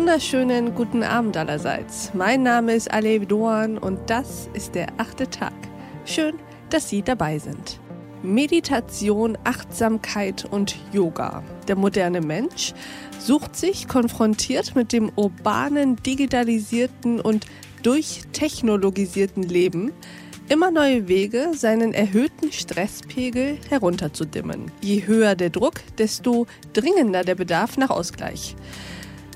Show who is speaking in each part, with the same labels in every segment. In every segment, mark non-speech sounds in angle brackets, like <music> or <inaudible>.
Speaker 1: wunderschönen guten Abend allerseits. Mein Name ist Alev Doan und das ist der achte Tag. Schön, dass Sie dabei sind. Meditation, Achtsamkeit und Yoga. Der moderne Mensch sucht sich konfrontiert mit dem urbanen, digitalisierten und durchtechnologisierten Leben immer neue Wege, seinen erhöhten Stresspegel herunterzudimmen. Je höher der Druck, desto dringender der Bedarf nach Ausgleich.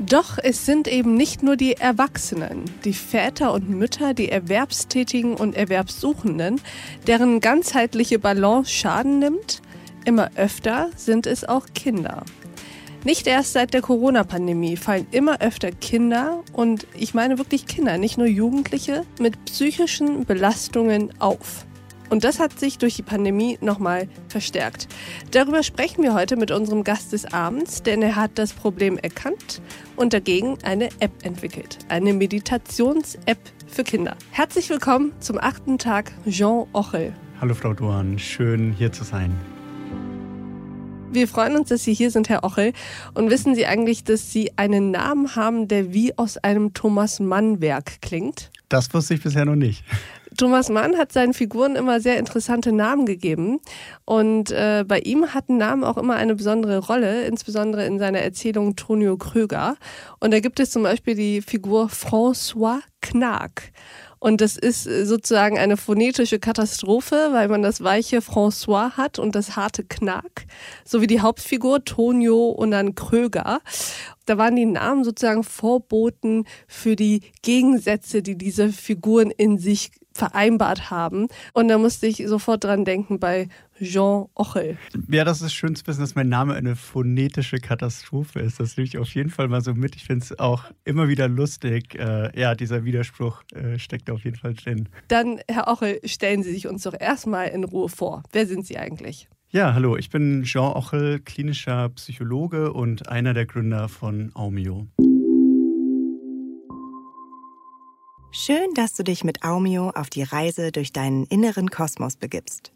Speaker 1: Doch es sind eben nicht nur die Erwachsenen, die Väter und Mütter, die Erwerbstätigen und Erwerbssuchenden, deren ganzheitliche Balance Schaden nimmt. Immer öfter sind es auch Kinder. Nicht erst seit der Corona-Pandemie fallen immer öfter Kinder, und ich meine wirklich Kinder, nicht nur Jugendliche, mit psychischen Belastungen auf. Und das hat sich durch die Pandemie nochmal verstärkt. Darüber sprechen wir heute mit unserem Gast des Abends, denn er hat das Problem erkannt und dagegen eine App entwickelt. Eine Meditations-App für Kinder. Herzlich willkommen zum achten Tag, Jean Ochel.
Speaker 2: Hallo Frau Duan, schön hier zu sein.
Speaker 1: Wir freuen uns, dass Sie hier sind, Herr Ochel. Und wissen Sie eigentlich, dass Sie einen Namen haben, der wie aus einem Thomas Mann-Werk klingt?
Speaker 2: Das wusste ich bisher noch nicht.
Speaker 1: Thomas Mann hat seinen Figuren immer sehr interessante Namen gegeben. Und äh, bei ihm hatten Namen auch immer eine besondere Rolle, insbesondere in seiner Erzählung Tonio Kröger. Und da gibt es zum Beispiel die Figur François Knag. Und das ist sozusagen eine phonetische Katastrophe, weil man das weiche François hat und das harte Knack, sowie die Hauptfigur Tonio und dann Kröger. Da waren die Namen sozusagen Vorboten für die Gegensätze, die diese Figuren in sich vereinbart haben. Und da musste ich sofort dran denken bei Jean Ochel.
Speaker 2: Ja, das ist schön zu wissen, dass mein Name eine phonetische Katastrophe ist. Das nehme ich auf jeden Fall mal so mit. Ich finde es auch immer wieder lustig. Äh, ja, dieser Widerspruch äh, steckt auf jeden Fall drin.
Speaker 1: Dann, Herr Ochel, stellen Sie sich uns doch erstmal in Ruhe vor. Wer sind Sie eigentlich?
Speaker 2: Ja, hallo, ich bin Jean Ochel, klinischer Psychologe und einer der Gründer von Aumio.
Speaker 3: Schön, dass du dich mit Aumio auf die Reise durch deinen inneren Kosmos begibst.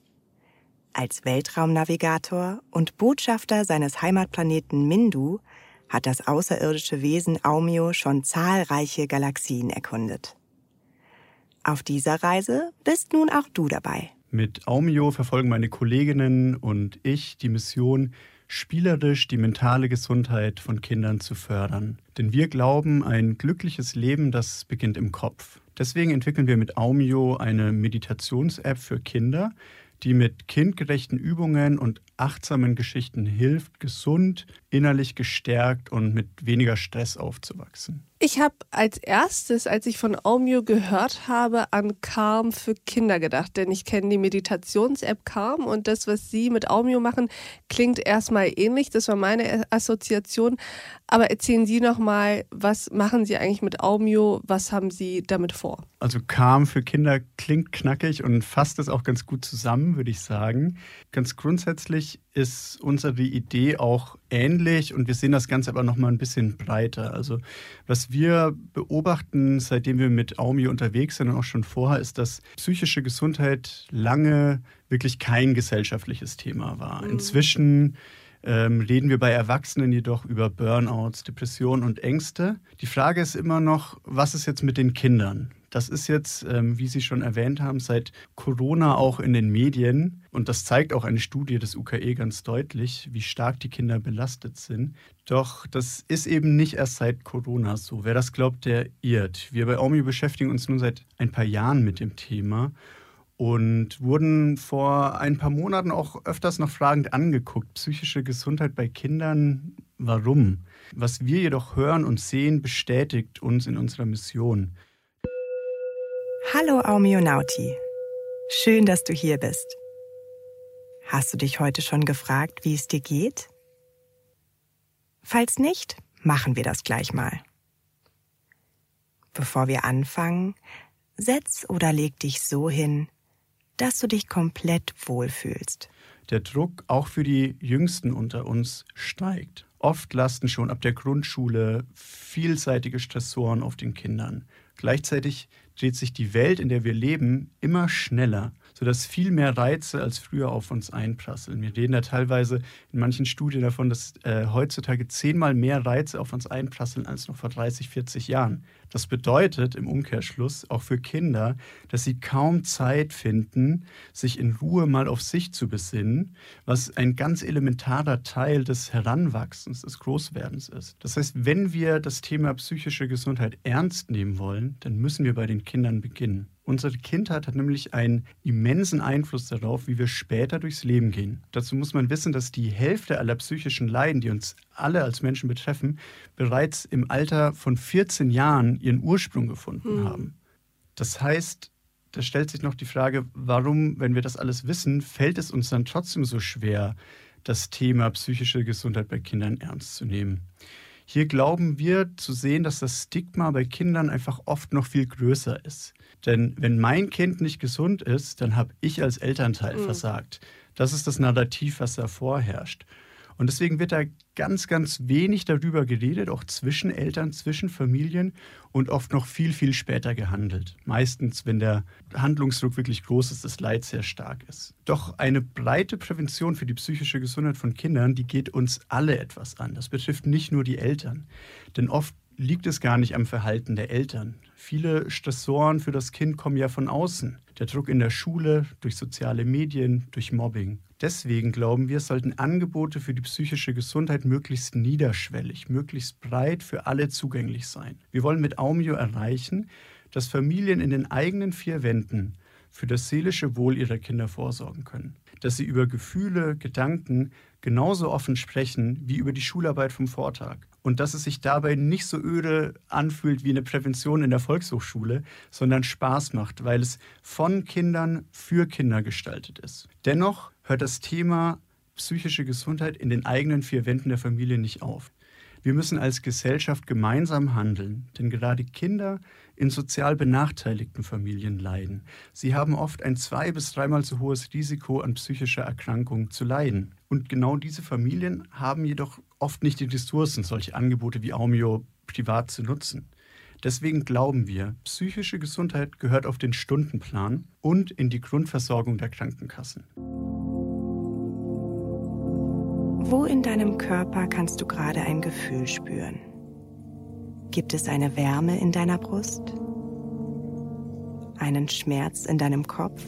Speaker 3: Als Weltraumnavigator und Botschafter seines Heimatplaneten Mindu hat das außerirdische Wesen Aumio schon zahlreiche Galaxien erkundet. Auf dieser Reise bist nun auch du dabei.
Speaker 2: Mit Aumio verfolgen meine Kolleginnen und ich die Mission, spielerisch die mentale Gesundheit von Kindern zu fördern. Denn wir glauben, ein glückliches Leben, das beginnt im Kopf. Deswegen entwickeln wir mit Aumio eine Meditations-App für Kinder, die mit kindgerechten Übungen und achtsamen Geschichten hilft, gesund, innerlich gestärkt und mit weniger Stress aufzuwachsen.
Speaker 1: Ich habe als erstes, als ich von Aumio gehört habe, an Calm für Kinder gedacht, denn ich kenne die Meditations-App Calm und das, was Sie mit Aumio machen, klingt erstmal ähnlich. Das war meine Assoziation. Aber erzählen Sie noch mal, was machen Sie eigentlich mit Aumio? Was haben Sie damit vor?
Speaker 2: Also Calm für Kinder klingt knackig und fasst es auch ganz gut zusammen, würde ich sagen. Ganz grundsätzlich ist unsere Idee auch ähnlich und wir sehen das Ganze aber noch mal ein bisschen breiter. Also was wir beobachten, seitdem wir mit Aumi unterwegs sind und auch schon vorher, ist, dass psychische Gesundheit lange wirklich kein gesellschaftliches Thema war. Mhm. Inzwischen ähm, reden wir bei Erwachsenen jedoch über Burnouts, Depressionen und Ängste. Die Frage ist immer noch, was ist jetzt mit den Kindern? Das ist jetzt, ähm, wie Sie schon erwähnt haben, seit Corona auch in den Medien. Und das zeigt auch eine Studie des UKE ganz deutlich, wie stark die Kinder belastet sind. Doch das ist eben nicht erst seit Corona so. Wer das glaubt, der irrt. Wir bei Aumi beschäftigen uns nun seit ein paar Jahren mit dem Thema und wurden vor ein paar Monaten auch öfters noch fragend angeguckt. Psychische Gesundheit bei Kindern, warum? Was wir jedoch hören und sehen, bestätigt uns in unserer Mission.
Speaker 3: Hallo Aumionauti. Schön, dass du hier bist. Hast du dich heute schon gefragt, wie es dir geht? Falls nicht, machen wir das gleich mal. Bevor wir anfangen, setz oder leg dich so hin, dass du dich komplett wohlfühlst.
Speaker 2: Der Druck auch für die Jüngsten unter uns steigt. Oft lasten schon ab der Grundschule vielseitige Stressoren auf den Kindern. Gleichzeitig dreht sich die Welt, in der wir leben, immer schneller, sodass viel mehr Reize als früher auf uns einprasseln. Wir reden da teilweise in manchen Studien davon, dass äh, heutzutage zehnmal mehr Reize auf uns einprasseln als noch vor 30, 40 Jahren. Das bedeutet im Umkehrschluss auch für Kinder, dass sie kaum Zeit finden, sich in Ruhe mal auf sich zu besinnen, was ein ganz elementarer Teil des Heranwachsens, des Großwerdens ist. Das heißt, wenn wir das Thema psychische Gesundheit ernst nehmen wollen, dann müssen wir bei den Kindern beginnen. Unsere Kindheit hat nämlich einen immensen Einfluss darauf, wie wir später durchs Leben gehen. Dazu muss man wissen, dass die Hälfte aller psychischen Leiden, die uns alle als Menschen betreffen, bereits im Alter von 14 Jahren ihren Ursprung gefunden mhm. haben. Das heißt, da stellt sich noch die Frage, warum, wenn wir das alles wissen, fällt es uns dann trotzdem so schwer, das Thema psychische Gesundheit bei Kindern ernst zu nehmen. Hier glauben wir zu sehen, dass das Stigma bei Kindern einfach oft noch viel größer ist. Denn wenn mein Kind nicht gesund ist, dann habe ich als Elternteil mhm. versagt. Das ist das Narrativ, was da vorherrscht. Und deswegen wird da ganz, ganz wenig darüber geredet, auch zwischen Eltern, zwischen Familien und oft noch viel, viel später gehandelt. Meistens, wenn der Handlungsdruck wirklich groß ist, das Leid sehr stark ist. Doch eine breite Prävention für die psychische Gesundheit von Kindern, die geht uns alle etwas an. Das betrifft nicht nur die Eltern. Denn oft liegt es gar nicht am Verhalten der Eltern. Viele Stressoren für das Kind kommen ja von außen. Der Druck in der Schule, durch soziale Medien, durch Mobbing. Deswegen glauben wir, sollten Angebote für die psychische Gesundheit möglichst niederschwellig, möglichst breit für alle zugänglich sein. Wir wollen mit Aumio erreichen, dass Familien in den eigenen vier Wänden für das seelische Wohl ihrer Kinder vorsorgen können. Dass sie über Gefühle, Gedanken genauso offen sprechen wie über die Schularbeit vom Vortag und dass es sich dabei nicht so öde anfühlt wie eine Prävention in der Volkshochschule, sondern Spaß macht, weil es von Kindern für Kinder gestaltet ist. Dennoch hört das Thema psychische Gesundheit in den eigenen vier Wänden der Familie nicht auf. Wir müssen als Gesellschaft gemeinsam handeln, denn gerade Kinder in sozial benachteiligten Familien leiden. Sie haben oft ein zwei- bis dreimal so hohes Risiko, an psychischer Erkrankung zu leiden. Und genau diese Familien haben jedoch oft nicht die Ressourcen, solche Angebote wie Aumio privat zu nutzen. Deswegen glauben wir, psychische Gesundheit gehört auf den Stundenplan und in die Grundversorgung der Krankenkassen.
Speaker 3: Wo in deinem Körper kannst du gerade ein Gefühl spüren? Gibt es eine Wärme in deiner Brust? Einen Schmerz in deinem Kopf?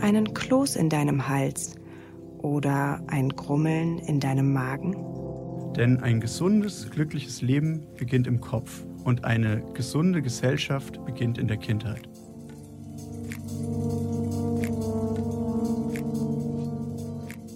Speaker 3: Einen Kloß in deinem Hals oder ein Grummeln in deinem Magen?
Speaker 2: Denn ein gesundes, glückliches Leben beginnt im Kopf und eine gesunde Gesellschaft beginnt in der Kindheit.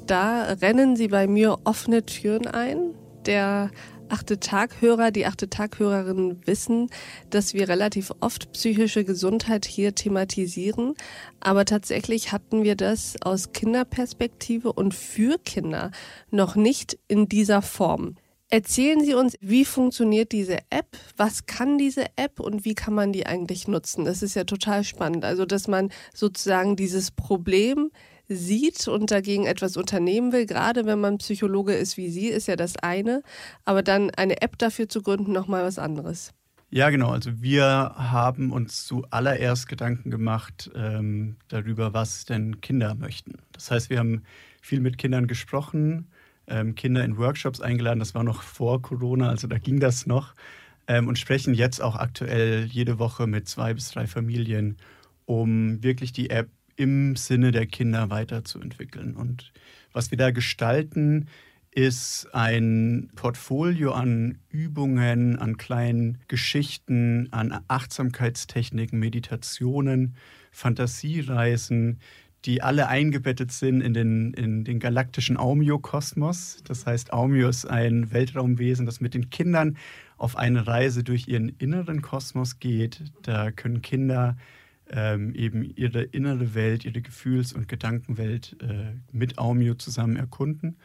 Speaker 1: Da rennen Sie bei mir offene Türen ein. Der achte Taghörer, die achte Taghörerinnen wissen, dass wir relativ oft psychische Gesundheit hier thematisieren. Aber tatsächlich hatten wir das aus Kinderperspektive und für Kinder noch nicht in dieser Form. Erzählen Sie uns, wie funktioniert diese App? Was kann diese App und wie kann man die eigentlich nutzen? Das ist ja total spannend. Also, dass man sozusagen dieses Problem sieht und dagegen etwas unternehmen will, gerade wenn man Psychologe ist wie Sie, ist ja das eine. Aber dann eine App dafür zu gründen, nochmal was anderes.
Speaker 2: Ja, genau. Also wir haben uns zuallererst Gedanken gemacht ähm, darüber, was denn Kinder möchten. Das heißt, wir haben viel mit Kindern gesprochen, ähm, Kinder in Workshops eingeladen. Das war noch vor Corona, also da ging das noch. Ähm, und sprechen jetzt auch aktuell jede Woche mit zwei bis drei Familien, um wirklich die App im Sinne der Kinder weiterzuentwickeln. Und was wir da gestalten, ist ein Portfolio an Übungen, an kleinen Geschichten, an Achtsamkeitstechniken, Meditationen, Fantasiereisen, die alle eingebettet sind in den, in den galaktischen Aumio-Kosmos. Das heißt, Aumio ist ein Weltraumwesen, das mit den Kindern auf eine Reise durch ihren inneren Kosmos geht. Da können Kinder ähm, eben ihre innere Welt, ihre Gefühls- und Gedankenwelt äh, mit Aumio zusammen erkunden.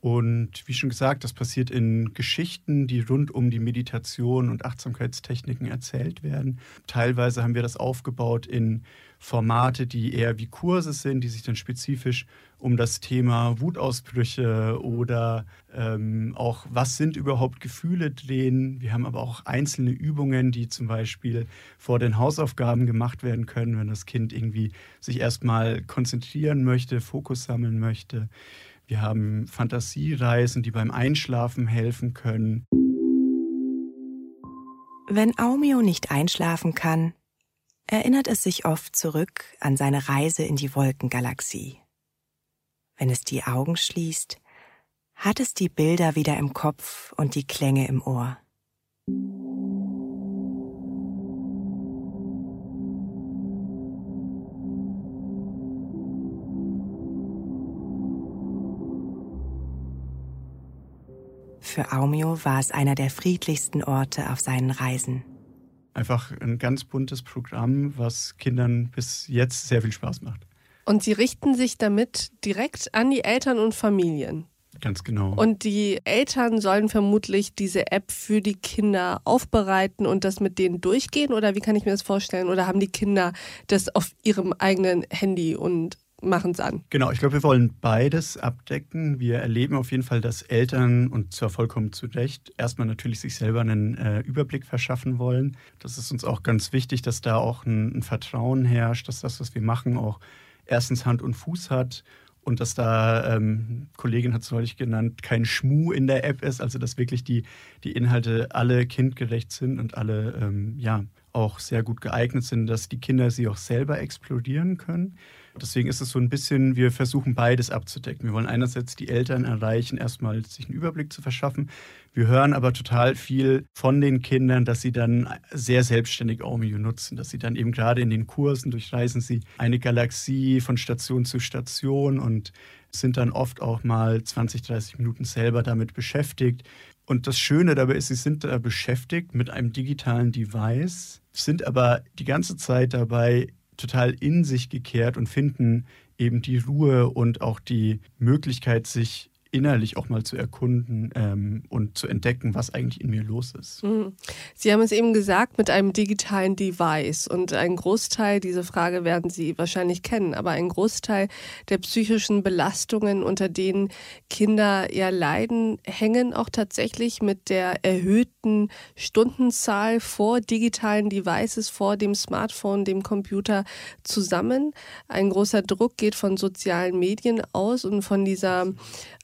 Speaker 2: Und wie schon gesagt, das passiert in Geschichten, die rund um die Meditation und Achtsamkeitstechniken erzählt werden. Teilweise haben wir das aufgebaut in Formate, die eher wie Kurse sind, die sich dann spezifisch um das Thema Wutausbrüche oder ähm, auch, was sind überhaupt Gefühle drehen. Wir haben aber auch einzelne Übungen, die zum Beispiel vor den Hausaufgaben gemacht werden können, wenn das Kind irgendwie sich erstmal konzentrieren möchte, Fokus sammeln möchte. Wir haben Fantasiereisen, die beim Einschlafen helfen können.
Speaker 3: Wenn Aumio nicht einschlafen kann, erinnert es sich oft zurück an seine Reise in die Wolkengalaxie. Wenn es die Augen schließt, hat es die Bilder wieder im Kopf und die Klänge im Ohr. Für Aumio war es einer der friedlichsten Orte auf seinen Reisen.
Speaker 2: Einfach ein ganz buntes Programm, was Kindern bis jetzt sehr viel Spaß macht.
Speaker 1: Und Sie richten sich damit direkt an die Eltern und Familien.
Speaker 2: Ganz genau.
Speaker 1: Und die Eltern sollen vermutlich diese App für die Kinder aufbereiten und das mit denen durchgehen? Oder wie kann ich mir das vorstellen? Oder haben die Kinder das auf ihrem eigenen Handy und machen es an.
Speaker 2: Genau, ich glaube, wir wollen beides abdecken. Wir erleben auf jeden Fall, dass Eltern, und zwar vollkommen zu Recht, erstmal natürlich sich selber einen äh, Überblick verschaffen wollen. Das ist uns auch ganz wichtig, dass da auch ein, ein Vertrauen herrscht, dass das, was wir machen, auch erstens Hand und Fuß hat und dass da, ähm, Kollegin hat es neulich genannt, kein Schmu in der App ist, also dass wirklich die, die Inhalte alle kindgerecht sind und alle ähm, ja, auch sehr gut geeignet sind, dass die Kinder sie auch selber explodieren können. Deswegen ist es so ein bisschen, wir versuchen beides abzudecken. Wir wollen einerseits die Eltern erreichen, erstmal sich einen Überblick zu verschaffen. Wir hören aber total viel von den Kindern, dass sie dann sehr selbstständig Aumio nutzen, dass sie dann eben gerade in den Kursen durchreisen sie eine Galaxie von Station zu Station und sind dann oft auch mal 20, 30 Minuten selber damit beschäftigt. Und das Schöne dabei ist, sie sind da beschäftigt mit einem digitalen Device, sind aber die ganze Zeit dabei total in sich gekehrt und finden eben die Ruhe und auch die Möglichkeit, sich innerlich auch mal zu erkunden ähm, und zu entdecken, was eigentlich in mir los ist. Mhm.
Speaker 1: Sie haben es eben gesagt, mit einem digitalen Device. Und ein Großteil, diese Frage werden Sie wahrscheinlich kennen, aber ein Großteil der psychischen Belastungen, unter denen Kinder ja leiden, hängen auch tatsächlich mit der erhöhten Stundenzahl vor digitalen Devices, vor dem Smartphone, dem Computer zusammen. Ein großer Druck geht von sozialen Medien aus und von dieser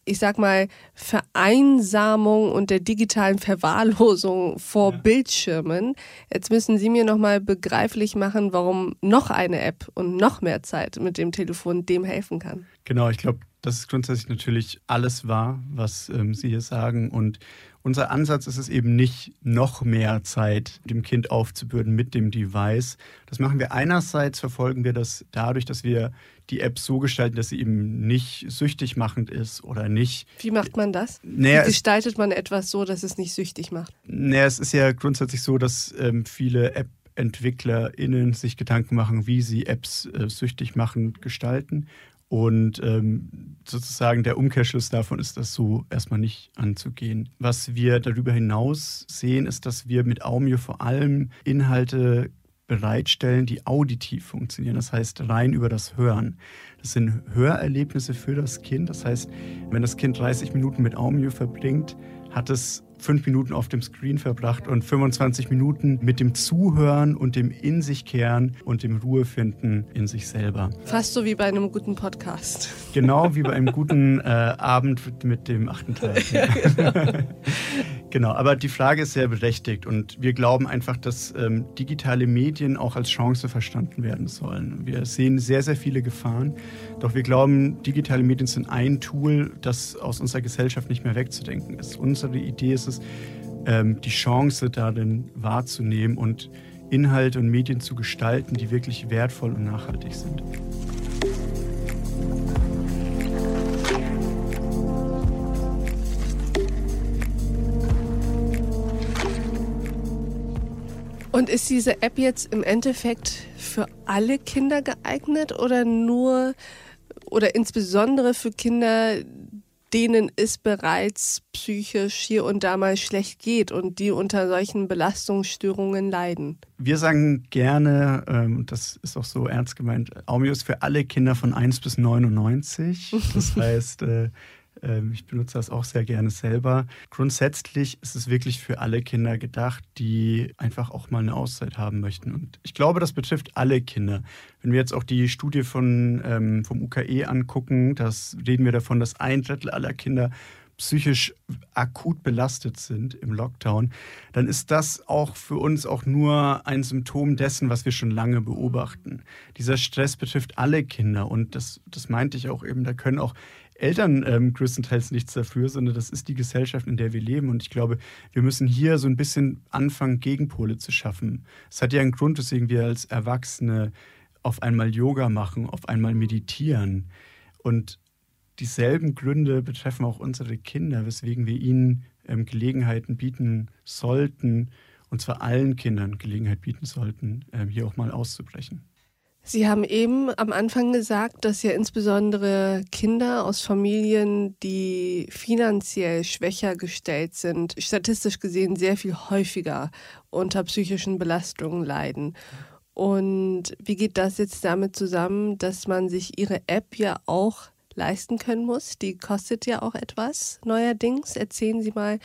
Speaker 1: ich sag mal, Vereinsamung und der digitalen Verwahrlosung vor ja. Bildschirmen. Jetzt müssen Sie mir nochmal begreiflich machen, warum noch eine App und noch mehr Zeit mit dem Telefon dem helfen kann.
Speaker 2: Genau, ich glaube, das ist grundsätzlich natürlich alles wahr, was ähm, Sie hier sagen. Und unser Ansatz ist es eben nicht, noch mehr Zeit dem Kind aufzubürden mit dem Device. Das machen wir einerseits, verfolgen wir das dadurch, dass wir die App so gestalten, dass sie eben nicht süchtig machend ist oder nicht.
Speaker 1: Wie macht man das? Naja, Wie gestaltet man etwas so, dass es nicht süchtig macht?
Speaker 2: Naja, es ist ja grundsätzlich so, dass ähm, viele App EntwicklerInnen sich Gedanken machen, wie sie Apps äh, süchtig machend gestalten. Und ähm, sozusagen der Umkehrschluss davon ist, das so erstmal nicht anzugehen. Was wir darüber hinaus sehen, ist, dass wir mit Aumio vor allem Inhalte bereitstellen, die auditiv funktionieren, das heißt rein über das Hören. Das sind Hörerlebnisse für das Kind. Das heißt, wenn das Kind 30 Minuten mit Aumio verbringt, hat es fünf Minuten auf dem Screen verbracht und 25 Minuten mit dem Zuhören und dem In sich kehren und dem Ruhefinden in sich selber.
Speaker 1: Fast so wie bei einem guten Podcast.
Speaker 2: Genau wie bei einem guten äh, Abend mit dem achten Teil. <laughs> ja, genau. <laughs> genau, aber die Frage ist sehr berechtigt und wir glauben einfach, dass ähm, digitale Medien auch als Chance verstanden werden sollen. Wir sehen sehr, sehr viele Gefahren, doch wir glauben, digitale Medien sind ein Tool, das aus unserer Gesellschaft nicht mehr wegzudenken ist. Unsere Idee ist es, ähm, die Chance darin wahrzunehmen und Inhalte und Medien zu gestalten, die wirklich wertvoll und nachhaltig sind.
Speaker 1: Und ist diese App jetzt im Endeffekt für alle Kinder geeignet oder nur oder insbesondere für Kinder, denen es bereits psychisch hier und da mal schlecht geht und die unter solchen Belastungsstörungen leiden?
Speaker 2: Wir sagen gerne, ähm, das ist auch so ernst gemeint, Aumio ist für alle Kinder von 1 bis 99. Das <laughs> heißt, äh, ich benutze das auch sehr gerne selber. Grundsätzlich ist es wirklich für alle Kinder gedacht, die einfach auch mal eine Auszeit haben möchten. Und ich glaube, das betrifft alle Kinder. Wenn wir jetzt auch die Studie von, ähm, vom UKE angucken, das reden wir davon, dass ein Drittel aller Kinder psychisch akut belastet sind im Lockdown, dann ist das auch für uns auch nur ein Symptom dessen, was wir schon lange beobachten. Dieser Stress betrifft alle Kinder und das, das meinte ich auch eben, da können auch Eltern ähm, größtenteils nichts dafür, sondern das ist die Gesellschaft, in der wir leben. Und ich glaube, wir müssen hier so ein bisschen anfangen, Gegenpole zu schaffen. Es hat ja einen Grund, weswegen wir als Erwachsene auf einmal Yoga machen, auf einmal meditieren. Und dieselben Gründe betreffen auch unsere Kinder, weswegen wir ihnen ähm, Gelegenheiten bieten sollten, und zwar allen Kindern Gelegenheit bieten sollten, ähm, hier auch mal auszubrechen.
Speaker 1: Sie haben eben am Anfang gesagt, dass ja insbesondere Kinder aus Familien, die finanziell schwächer gestellt sind, statistisch gesehen sehr viel häufiger unter psychischen Belastungen leiden. Und wie geht das jetzt damit zusammen, dass man sich Ihre App ja auch leisten können muss. Die kostet ja auch etwas neuerdings. Erzählen Sie mal,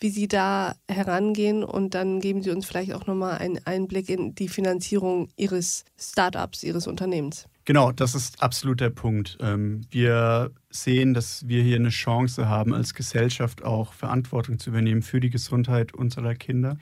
Speaker 1: wie Sie da herangehen und dann geben Sie uns vielleicht auch nochmal einen Einblick in die Finanzierung Ihres Startups, Ihres Unternehmens.
Speaker 2: Genau, das ist absolut der Punkt. Ähm, wir sehen, dass wir hier eine Chance haben, als Gesellschaft auch Verantwortung zu übernehmen für die Gesundheit unserer Kinder.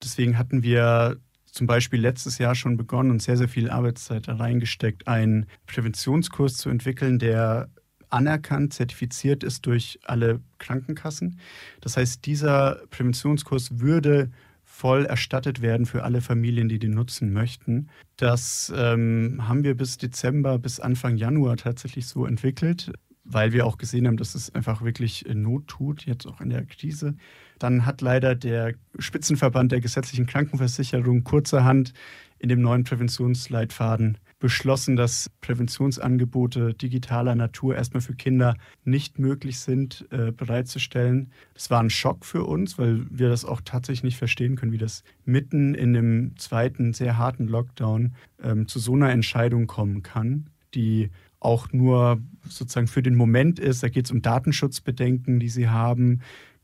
Speaker 2: Deswegen hatten wir zum Beispiel letztes Jahr schon begonnen und sehr, sehr viel Arbeitszeit da reingesteckt, einen Präventionskurs zu entwickeln, der anerkannt, zertifiziert ist durch alle Krankenkassen. Das heißt, dieser Präventionskurs würde voll erstattet werden für alle Familien, die den nutzen möchten. Das ähm, haben wir bis Dezember, bis Anfang Januar tatsächlich so entwickelt, weil wir auch gesehen haben, dass es einfach wirklich Not tut, jetzt auch in der Krise. Dann hat leider der Spitzenverband der gesetzlichen Krankenversicherung kurzerhand in dem neuen Präventionsleitfaden beschlossen, dass Präventionsangebote digitaler Natur erstmal für Kinder nicht möglich sind, äh, bereitzustellen. Das war ein Schock für uns, weil wir das auch tatsächlich nicht verstehen können, wie das mitten in dem zweiten sehr harten Lockdown ähm, zu so einer Entscheidung kommen kann, die auch nur sozusagen für den Moment ist. Da geht es um Datenschutzbedenken, die sie haben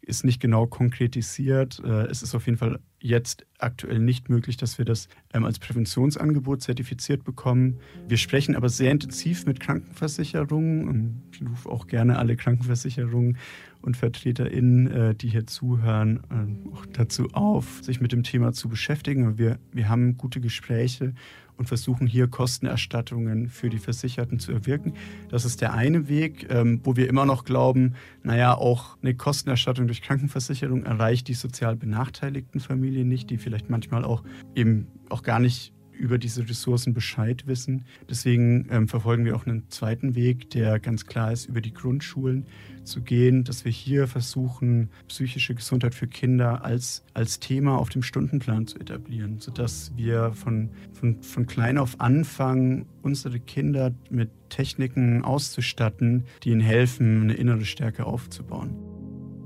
Speaker 2: ist nicht genau konkretisiert. Äh, es ist auf jeden Fall jetzt aktuell nicht möglich, dass wir das ähm, als Präventionsangebot zertifiziert bekommen. Wir sprechen aber sehr intensiv mit Krankenversicherungen. Ich rufe auch gerne alle Krankenversicherungen und VertreterInnen, äh, die hier zuhören, äh, auch dazu auf, sich mit dem Thema zu beschäftigen. Wir, wir haben gute Gespräche und versuchen hier Kostenerstattungen für die Versicherten zu erwirken. Das ist der eine Weg, ähm, wo wir immer noch glauben, naja, auch eine Kostenerstattung durch Krankenversicherung erreicht die sozial benachteiligten Familien nicht, die vielleicht manchmal auch eben auch gar nicht über diese Ressourcen Bescheid wissen. Deswegen ähm, verfolgen wir auch einen zweiten Weg, der ganz klar ist, über die Grundschulen zu gehen, dass wir hier versuchen, psychische Gesundheit für Kinder als, als Thema auf dem Stundenplan zu etablieren, sodass wir von, von, von klein auf anfangen, unsere Kinder mit Techniken auszustatten, die ihnen helfen, eine innere Stärke aufzubauen.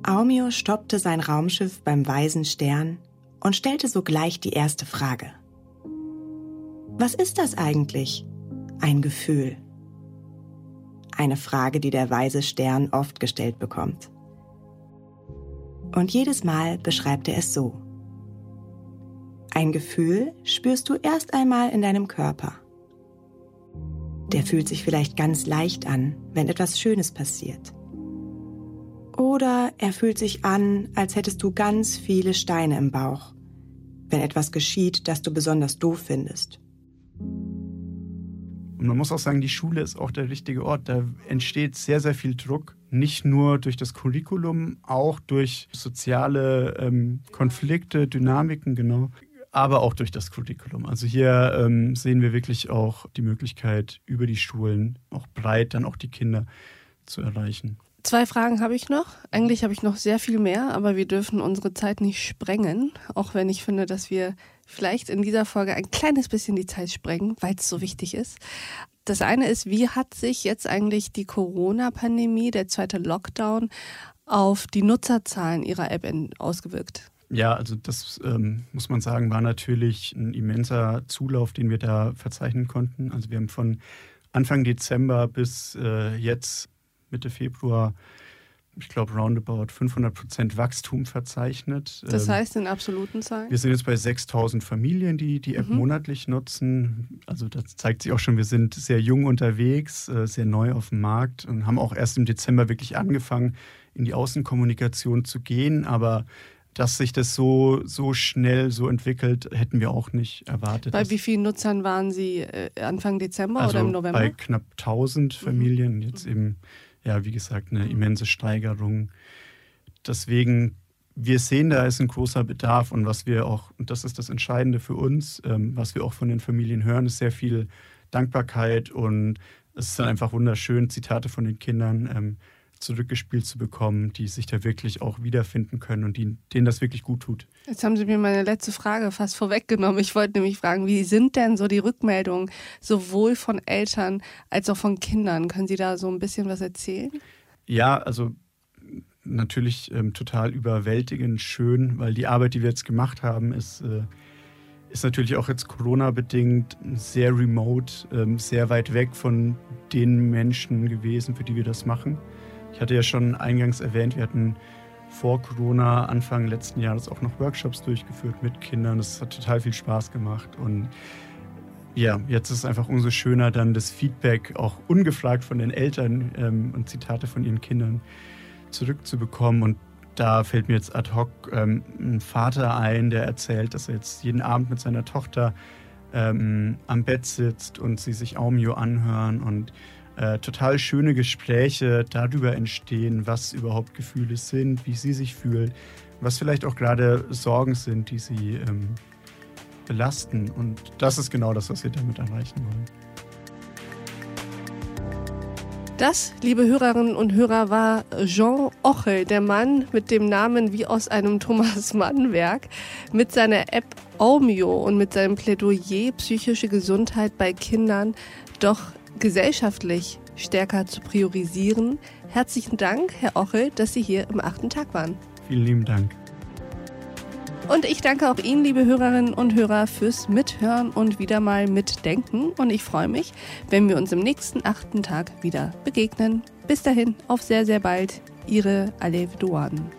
Speaker 3: Aumio stoppte sein Raumschiff beim Weisen Stern und stellte sogleich die erste Frage. Was ist das eigentlich? Ein Gefühl. Eine Frage, die der weise Stern oft gestellt bekommt. Und jedes Mal beschreibt er es so. Ein Gefühl spürst du erst einmal in deinem Körper. Der fühlt sich vielleicht ganz leicht an, wenn etwas Schönes passiert. Oder er fühlt sich an, als hättest du ganz viele Steine im Bauch, wenn etwas geschieht, das du besonders doof findest.
Speaker 2: Und man muss auch sagen, die Schule ist auch der richtige Ort. Da entsteht sehr, sehr viel Druck. Nicht nur durch das Curriculum, auch durch soziale ähm, Konflikte, Dynamiken, genau. Aber auch durch das Curriculum. Also hier ähm, sehen wir wirklich auch die Möglichkeit, über die Schulen auch breit dann auch die Kinder zu erreichen.
Speaker 1: Zwei Fragen habe ich noch. Eigentlich habe ich noch sehr viel mehr, aber wir dürfen unsere Zeit nicht sprengen, auch wenn ich finde, dass wir vielleicht in dieser Folge ein kleines bisschen die Zeit sprengen, weil es so wichtig ist. Das eine ist, wie hat sich jetzt eigentlich die Corona-Pandemie, der zweite Lockdown, auf die Nutzerzahlen Ihrer App ausgewirkt?
Speaker 2: Ja, also das ähm, muss man sagen, war natürlich ein immenser Zulauf, den wir da verzeichnen konnten. Also wir haben von Anfang Dezember bis äh, jetzt Mitte Februar ich glaube, roundabout 500 Prozent Wachstum verzeichnet.
Speaker 1: Das ähm, heißt in absoluten Zahlen?
Speaker 2: Wir sind jetzt bei 6000 Familien, die die App mhm. monatlich nutzen. Also das zeigt sich auch schon, wir sind sehr jung unterwegs, äh, sehr neu auf dem Markt und haben auch erst im Dezember wirklich angefangen, in die Außenkommunikation zu gehen. Aber dass sich das so, so schnell so entwickelt, hätten wir auch nicht erwartet.
Speaker 1: Bei wie vielen Nutzern waren Sie äh, Anfang Dezember
Speaker 2: also
Speaker 1: oder im November?
Speaker 2: Bei knapp 1000 mhm. Familien, mhm. jetzt eben ja, wie gesagt, eine immense Steigerung. Deswegen, wir sehen, da ist ein großer Bedarf und was wir auch, und das ist das Entscheidende für uns, ähm, was wir auch von den Familien hören, ist sehr viel Dankbarkeit und es ist dann einfach wunderschön, Zitate von den Kindern. Ähm, zurückgespielt zu bekommen, die sich da wirklich auch wiederfinden können und die, denen das wirklich gut tut.
Speaker 1: Jetzt haben Sie mir meine letzte Frage fast vorweggenommen. Ich wollte nämlich fragen, wie sind denn so die Rückmeldungen sowohl von Eltern als auch von Kindern? Können Sie da so ein bisschen was erzählen?
Speaker 2: Ja, also natürlich ähm, total überwältigend schön, weil die Arbeit, die wir jetzt gemacht haben, ist, äh, ist natürlich auch jetzt Corona-bedingt sehr remote, ähm, sehr weit weg von den Menschen gewesen, für die wir das machen. Ich hatte ja schon eingangs erwähnt, wir hatten vor Corona, Anfang letzten Jahres auch noch Workshops durchgeführt mit Kindern. Das hat total viel Spaß gemacht. Und ja, jetzt ist es einfach umso schöner, dann das Feedback auch ungefragt von den Eltern ähm, und Zitate von ihren Kindern zurückzubekommen. Und da fällt mir jetzt ad hoc ähm, ein Vater ein, der erzählt, dass er jetzt jeden Abend mit seiner Tochter ähm, am Bett sitzt und sie sich Aumio anhören und äh, total schöne Gespräche darüber entstehen, was überhaupt Gefühle sind, wie sie sich fühlen, was vielleicht auch gerade Sorgen sind, die sie ähm, belasten. Und das ist genau das, was wir damit erreichen wollen.
Speaker 1: Das, liebe Hörerinnen und Hörer, war Jean Ochel, der Mann mit dem Namen wie aus einem Thomas Mann-Werk, mit seiner App Aumio und mit seinem Plädoyer psychische Gesundheit bei Kindern doch gesellschaftlich stärker zu priorisieren. Herzlichen Dank, Herr Ochel, dass Sie hier im achten Tag waren.
Speaker 2: Vielen lieben Dank.
Speaker 1: Und ich danke auch Ihnen, liebe Hörerinnen und Hörer, fürs Mithören und wieder mal mitdenken. Und ich freue mich, wenn wir uns im nächsten achten Tag wieder begegnen. Bis dahin, auf sehr, sehr bald. Ihre Alev Duan.